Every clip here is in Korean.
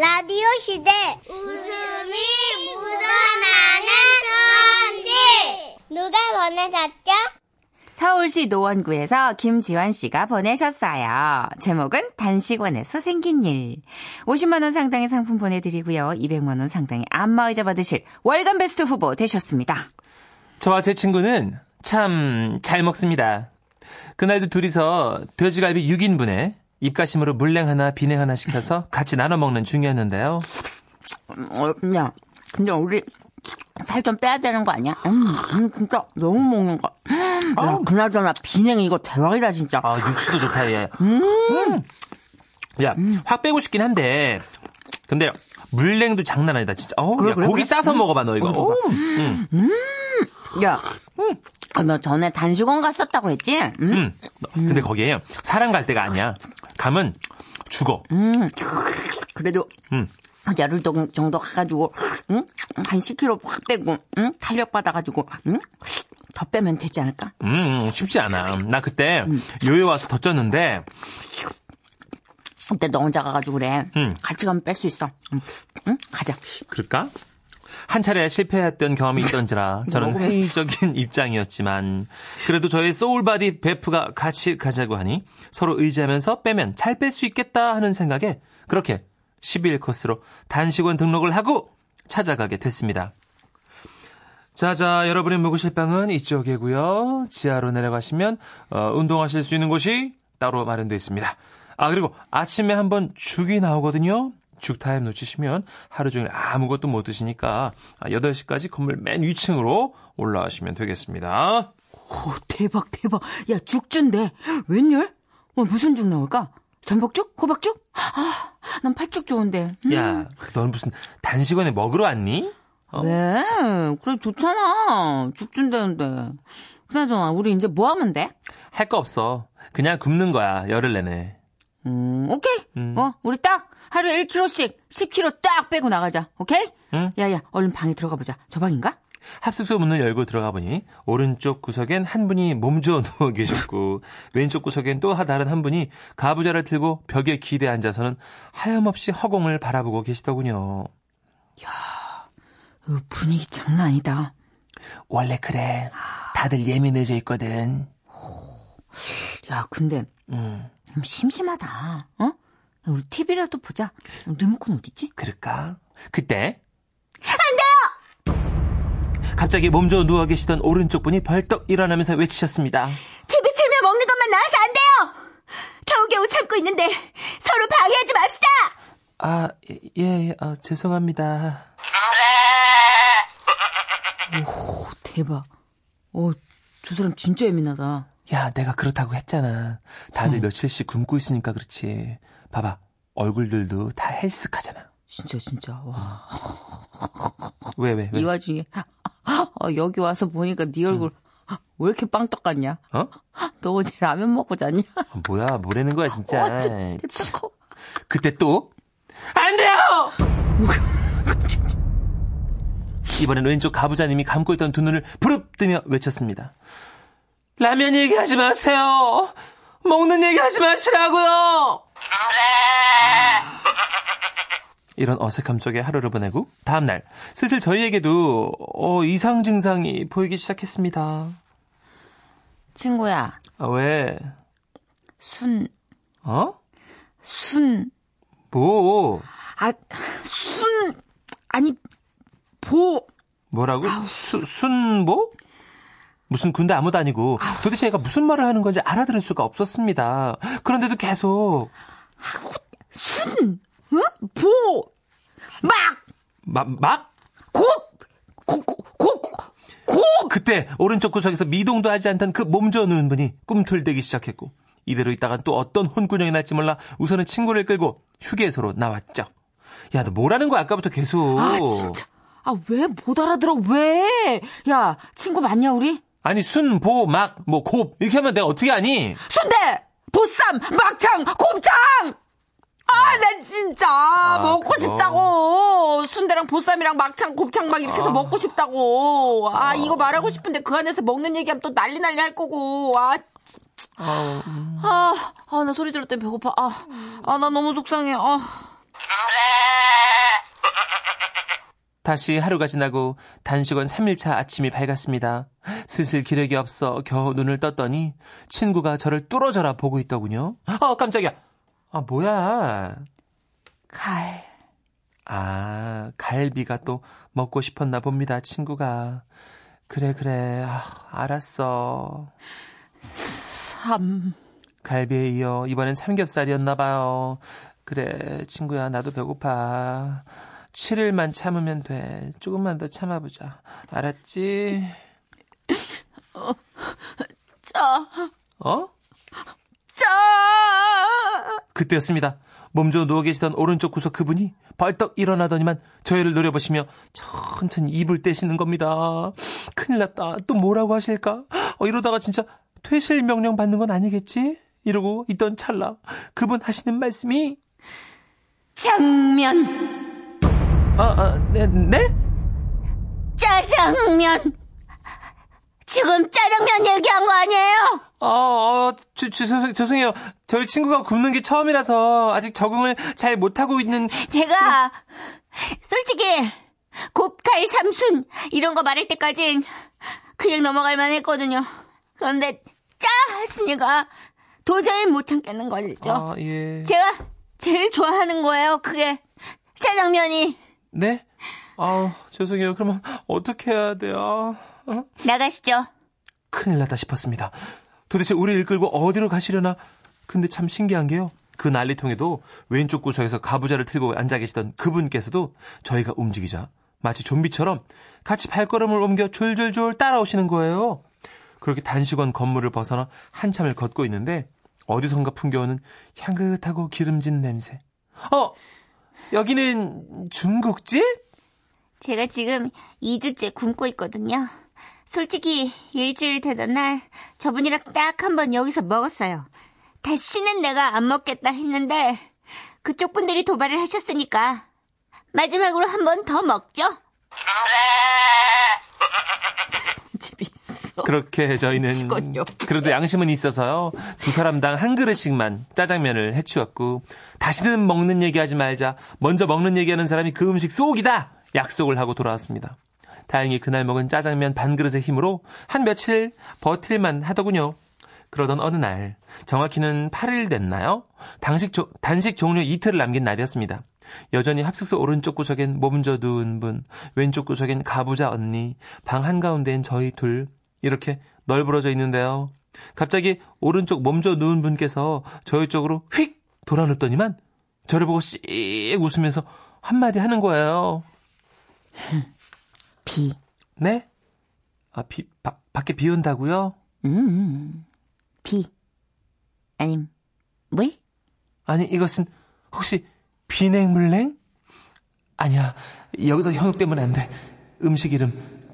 라디오 시대 웃음이 묻어나는 편지 누가 보내셨죠? 서울시 노원구에서 김지환 씨가 보내셨어요. 제목은 단식원에서 생긴 일. 50만 원 상당의 상품 보내드리고요. 200만 원 상당의 안마의자 받으실 월간 베스트 후보 되셨습니다. 저와 제 친구는 참 잘 먹습니다. 그날도 둘이서 돼지갈비 6인분에 입가심으로 물냉 하나 비냉 하나 시켜서 같이 나눠 먹는 중이었는데요. 어, 야, 근데 우리 살 좀 빼야 되는 거 아니야? 음, 음, 진짜 너무 먹는 거. 야, 그나저나 비냉 이거 대박이다 진짜. 아 육수도 좋다 얘. 음. 야, 확 빼고 싶긴 한데 근데 물냉도 장난 아니다 진짜. 어우, 그래, 야, 그래, 고기 그래. 싸서 먹어봐 너 이거. 오, 음. 야, 아, 너 전에 단식원 갔었다고 했지? 음? 음. 근데 거기에 사람 갈 데가 아니야. 가면 죽어. 그래도 음. 열흘 동- 정도 가가지고 응? 한 10kg 확 빼고 응? 탄력 받아가지고 응? 더 빼면 되지 않을까? 음, 쉽지 않아. 나 그때 요요 와서 더 쪘는데 그때 너 혼자 가가지고 그래. 음. 같이 가면 뺄 수 있어. 응? 응? 가자. 그럴까? 한 차례 실패했던 경험이 있던지라 저는 회의적인 입장이었지만 그래도 저의 soul buddy 베프가 같이 가자고 하니 서로 의지하면서 빼면 잘 뺄 수 있겠다 하는 생각에 그렇게 12일 코스로 단식원 등록을 하고 찾아가게 됐습니다. 자자 여러분의 묵으실 방은 이쪽이고요. 지하로 내려가시면 어, 운동하실 수 있는 곳이 따로 마련되어 있습니다. 아 그리고 아침에 한번 죽이 나오거든요. 죽 타임 놓치시면 하루 종일 아무것도 못 드시니까 8시까지 건물 맨 위층으로 올라가시면 되겠습니다. 오 대박 대박. 야 죽준데 웬열? 어, 무슨 죽 나올까? 전복죽? 호박죽? 아, 난 팥죽 좋은데. 음. 야, 넌 무슨 단식원에 먹으러 왔니? 어? 왜? 그래 좋잖아. 죽 준다는데. 그나저나 우리 이제 뭐 하면 돼? 할 거 없어. 그냥 굶는 거야, 열흘 내내. 음, 오케이. 음. 어, 우리 딱 하루에 1kg씩 10kg 딱 빼고 나가자. 오케이? 응. 야야, 얼른 방에 들어가 보자. 저 방인가? 합숙소 문을 열고 들어가 보니 오른쪽 구석엔 한 분이 몸져 누워 계셨고 왼쪽 구석엔 또 다른 한 분이 가부좌를 들고 벽에 기대 앉아서는 하염없이 허공을 바라보고 계시더군요. 어, 분위기 장난 아니다. 원래 그래. 다들 예민해져 있거든. 야, 근데 음, 좀 심심하다. 어? 야, 우리 TV라도 보자. 리모컨 어딨지? 그럴까? 그때 안 돼요. 갑자기 몸져 누워 계시던 오른쪽 분이 벌떡 일어나면서 외치셨습니다. TV 틀면 먹는 것만 나와서 안 돼요! 겨우겨우 참고 있는데 서로 방해하지 맙시다! 아, 예, 예, 아, 죄송합니다. 오, 대박. 오, 저 사람 진짜 예민하다. 야, 내가 그렇다고 했잖아. 다들 며칠씩 굶고 있으니까 그렇지. 봐봐. 얼굴들도 다 헬스카잖아. 진짜, 진짜. 와. 왜, 왜, 왜? 이 와중에 어, 여기 와서 보니까 네 얼굴 왜 이렇게 빵떡 같냐? 어? 너 어제 라면 먹고 잤냐? 뭐야, 뭐라는 거야, 진짜. 대떡 그때 또, 안 돼요! 이번엔 왼쪽 가부자님이 감고 있던 두 눈을 부릅뜨며 외쳤습니다. 라면 얘기하지 마세요! 먹는 얘기 하지 마시라고요! 이런 어색함 속에 하루를 보내고 다음날 슬슬 저희에게도 어, 이상 증상이 보이기 시작했습니다. 친구야, 아, 왜? 순, 어? 순, 뭐? 아, 순, 아니, 보, 뭐라고? 수, 순보? 무슨 군대 아무도 아니고 도대체 얘가 무슨 말을 하는 건지 알아들을 수가 없었습니다. 그런데도 계속 순, 응? 보, 막, 막, 막 곱, 곱, 곱, 곱, 곱. 그때 오른쪽 구석에서 미동도 하지 않던 그 몸져 누운 분이 꿈틀대기 시작했고 이대로 있다가 또 어떤 혼꾸녕이 날지 몰라 우선은 친구를 끌고 휴게소로 나왔죠. 야, 너 뭐라는 거야? 아까부터 계속. 아, 진짜. 아, 왜 못 알아들어? 왜? 야, 친구 맞냐, 우리? 아니, 순, 보, 막, 뭐, 곱. 이렇게 하면 내가 어떻게 아니? 순대, 보쌈, 막창, 곱창! 아, 나 진짜 먹고 그거. 싶다고. 순대랑 보쌈이랑 막창, 곱창 막 이렇게 해서 먹고 싶다고. 아, 이거 말하고 싶은데 그 안에서 먹는 얘기하면 또 난리 난리 할 거고. 아, 진짜. 아, 아, 나 소리 질렀더니 배고파. 아, 아, 나 너무 속상해. 아. 다시 하루가 지나고 단식원 3일차 아침이 밝았습니다. 슬슬 기력이 없어 겨우 눈을 떴더니 친구가 저를 뚫어져라 보고 있더군요. 어, 깜짝이야. 아, 뭐야. 갈. 아, 갈비가 또 먹고 싶었나 봅니다, 친구가. 그래, 그래. 아, 알았어. 삼. 갈비에 이어 이번엔 삼겹살이었나 봐요. 그래, 친구야, 나도 배고파. 7일만 참으면 돼. 조금만 더 참아보자. 알았지? 짜. 어? 짜. 그때였습니다. 몸져 누워 계시던 오른쪽 구석 그분이 벌떡 일어나더니만 저희를 노려보시며 천천히 입을 떼시는 겁니다. 큰일 났다. 또 뭐라고 하실까? 어, 이러다가 진짜 퇴실 명령 받는 건 아니겠지? 이러고 있던 찰나 그분 하시는 말씀이 장면. 아, 아, 네, 네? 짜장면. 지금 짜장면 얘기한 거 아니에요? 어, 어, 저, 저, 저, 죄송해요. 저희 친구가 굶는 게 처음이라서 아직 적응을 잘 못하고 있는 제가 솔직히 곱칼 삼순 이런 거 말할 때까진 그냥 넘어갈 만 했거든요. 그런데 짜 하시니까 도저히 못 참겠는 거죠. 아, 예. 제가 제일 좋아하는 거예요. 그게 짜장면이 네? 아, 죄송해요. 그러면 어떻게 해야 돼요? 어? 나가시죠. 큰일 났다 싶었습니다. 도대체 우리를 이끌고 어디로 가시려나? 근데 참 신기한 게요. 그 난리통에도 왼쪽 구석에서 가부좌를 틀고 앉아 계시던 그분께서도 저희가 움직이자 마치 좀비처럼 같이 발걸음을 옮겨 졸졸졸 따라오시는 거예요. 그렇게 단식원 건물을 벗어나 한참을 걷고 있는데 어디선가 풍겨오는 향긋하고 기름진 냄새. 어! 여기는 중국집? 제가 지금 2주째 굶고 있거든요. 솔직히 일주일 되던 날 저분이랑 딱 한 번 여기서 먹었어요. 다시는 내가 안 먹겠다 했는데 그쪽 분들이 도발을 하셨으니까 마지막으로 한 번 더 먹죠. 집이 있어. 그렇게 저희는. 그래도 양심은 있어서요. 두 사람당 한 그릇씩만 짜장면을 해치웠고 다시는 먹는 얘기하지 말자. 먼저 먹는 얘기하는 사람이 그 음식 쏘기다. 약속을 하고 돌아왔습니다. 다행히 그날 먹은 짜장면 반 그릇의 힘으로 한 며칠 버틸만 하더군요. 그러던 어느 날 정확히는 8일 됐나요? 단식, 조, 단식 종료 이틀을 남긴 날이었습니다. 여전히 합숙소 오른쪽 구석엔 몸져 누운 분, 왼쪽 구석엔 가부자 언니, 방 한가운데엔 저희 둘, 이렇게 널브러져 있는데요. 갑자기 오른쪽 몸져 누운 분께서 저희 쪽으로 휙 돌아눕더니만 저를 보고 씩 웃으면서 한마디 하는 거예요. 비. 네? 아, 비, 바, 밖에 비 온다고요? 음. 비. 아님 물? 아니, 이것은 혹시 비냉물냉? 아니야, 여기서 현혹 되면 안 돼. 음식 이름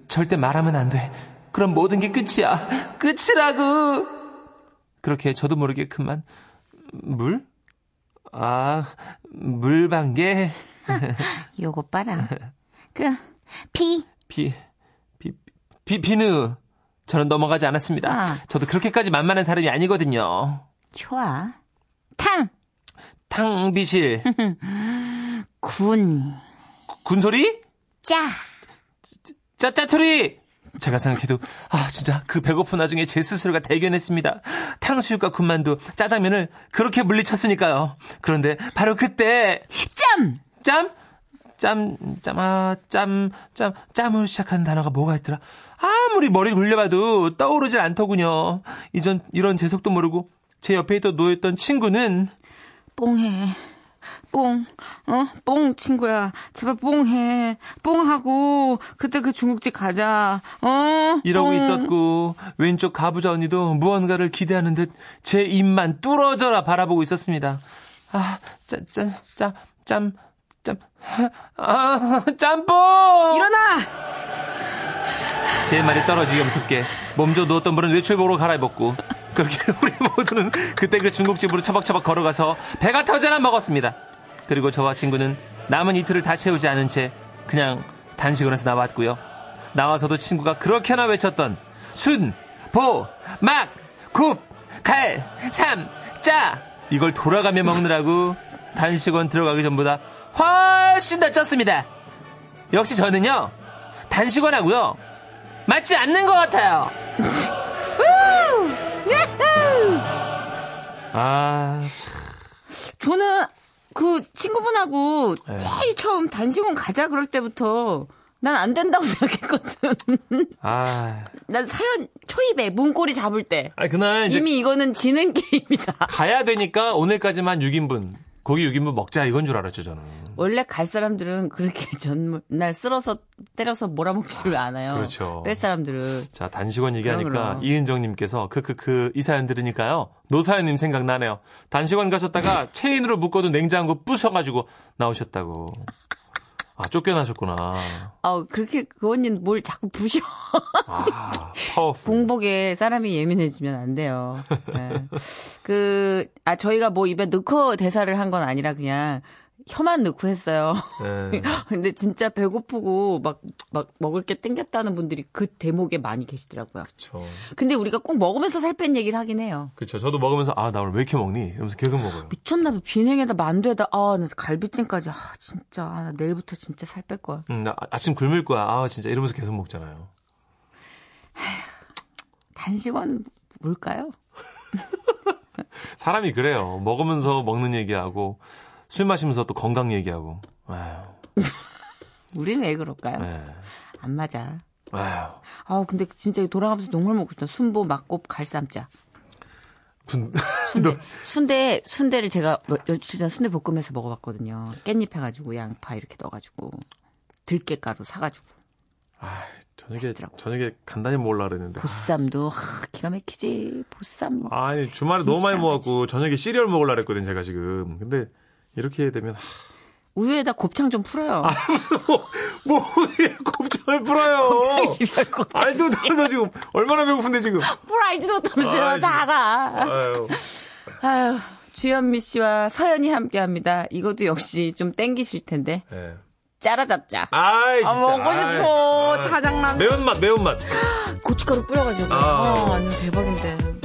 절대 말하면 안 돼. 그럼 모든 게 끝이야. 끝이라고! 그렇게 저도 모르게 그만, 물? 아, 물방개? 요거 봐라. 그럼 비. 비, 비, 비, 비누. 저는 넘어가지 않았습니다. 아. 저도 그렇게까지 만만한 사람이 아니거든요. 좋아. 탕. 탕비실. 군. 군소리? 짜. 짜 짜투리! 제가 생각해도, 아, 진짜 그 배고픈 와중에 제 스스로가 대견했습니다. 탕수육과 군만두, 짜장면을 그렇게 물리쳤으니까요. 그런데 바로 그때, 짬. 짬? 짬, 짬, 아, 짬, 짬, 짬으로 시작하는 단어가 뭐가 있더라? 아무리 머리 굴려봐도 떠오르질 않더군요. 이전, 이런 재석도 모르고 제 옆에 또 놓였던 친구는 뽕해. 뽕, 어? 뽕, 친구야. 제발 뽕해. 뽕하고, 그때 그 중국집 가자. 어? 이러고 뽕. 있었고, 왼쪽 가부자 언니도 무언가를 기대하는 듯 제 입만 뚫어져라 바라보고 있었습니다. 아, 짠, 짠, 짠, 짬, 짬, 아, 짬뽕! 일어나! 제 말이 떨어지기 엄습게 몸져 누웠던 분은 외출복으로 갈아입었고 그렇게 우리 모두는 그때 그 중국집으로 처박처박 걸어가서 배가 터져나 먹었습니다. 그리고 저와 친구는 남은 이틀을 다 채우지 않은 채 그냥 단식원에서 나왔고요. 나와서도 친구가 그렇게나 외쳤던 순, 보, 막, 굽, 갈, 삼, 짜 이걸 돌아가며 먹느라고 단식원 들어가기 전보다 훨씬 더 쪘습니다. 역시 저는요, 단식원 하고요, 맞지 않는 것 같아요. 아, 참. 저는 그 친구분하고 네. 제일 처음 단식원 가자 그럴 때부터 난 안 된다고 생각했거든. 아. 난 사연 초입에 문고리 잡을 때 아니, 그날 이미 이거는 지는 게임이다. 가야 되니까 오늘까지만 6인분, 고기 6인분 먹자 이건 줄 알았죠, 저는. 원래 갈 사람들은 그렇게 전날 쓸어서 때려서 몰아먹지를 않아요. 그렇죠. 뺄 사람들은 자, 단식원 얘기하니까 그럼, 그럼. 이은정님께서 크크크 이 사연 들으니까요. 노사연님 생각나네요. 단식원 가셨다가 체인으로 묶어둔 냉장고 부셔가지고 나오셨다고. 아, 쫓겨나셨구나. 아 그렇게 그 언니는 뭘 자꾸 부셔. 아, 파워풀. 공복에 사람이 예민해지면 안 돼요. 네. 그, 아, 저희가 뭐 입에 넣고 대사를 한 건 아니라 그냥 혀만 넣고 했어요. 네. 근데 진짜 배고프고 막, 막 먹을 게 땡겼다는 분들이 그 대목에 많이 계시더라고요. 그쵸. 근데 우리가 꼭 먹으면서 살 뺀 얘기를 하긴 해요. 그쵸. 저도 먹으면서, 아, 나 오늘 왜 이렇게 먹니? 이러면서 계속 먹어요. 미쳤나 봐. 비냉에다 만두에다, 아, 나 갈비찜까지. 아, 진짜. 아, 나 내일부터 진짜 살 뺄 거야. 음, 나 아- 아침 굶을 거야. 아, 진짜 이러면서 계속 먹잖아요. 단식원 뭘까요? 사람이 그래요. 먹으면서 먹는 얘기하고, 술 마시면서 또 건강 얘기하고. 아휴, 우리는 왜 그럴까요? 네. 안 맞아. 아휴. 아, 근데 진짜 돌아가면서 녹물 먹고 싶다. 순보, 막곱, 갈쌈자. 무슨, 순대, 순대, 순대를 제가 뭐- 며칠 전 순대 볶음에서 먹어봤거든요. 깻잎 해가지고 양파 이렇게 넣어가지고 들깨가루 사가지고 아, 저녁에, 맛있더라고. 저녁에 간단히 먹으려고 그랬는데. 보쌈도 하, 기가 막히지 보쌈. 아니, 주말에 너무 많이 먹었고, 저녁에 시리얼 먹으려고 그랬거든, 제가 지금. 근데, 이렇게 되면, 하, 우유에다 곱창 좀 풀어요. 뭐, 왜 곱창을 풀어요? 곱창 시리얼 곱창. 알도 못하면서 지금, 얼마나 배고픈데, 지금. 뭘 알지도 못하면서요. 아, 다 알아. 아유. 아유, 주현미 씨와 서연이 함께합니다. 이것도 역시 좀 땡기실 텐데 예. 짜라잡자. 아이, 진짜. 아, 먹고 아이. 싶어. 아이. 자장라면. 매운맛, 매운맛. 고춧가루 뿌려가지고. 아. 어, 아니 대박인데.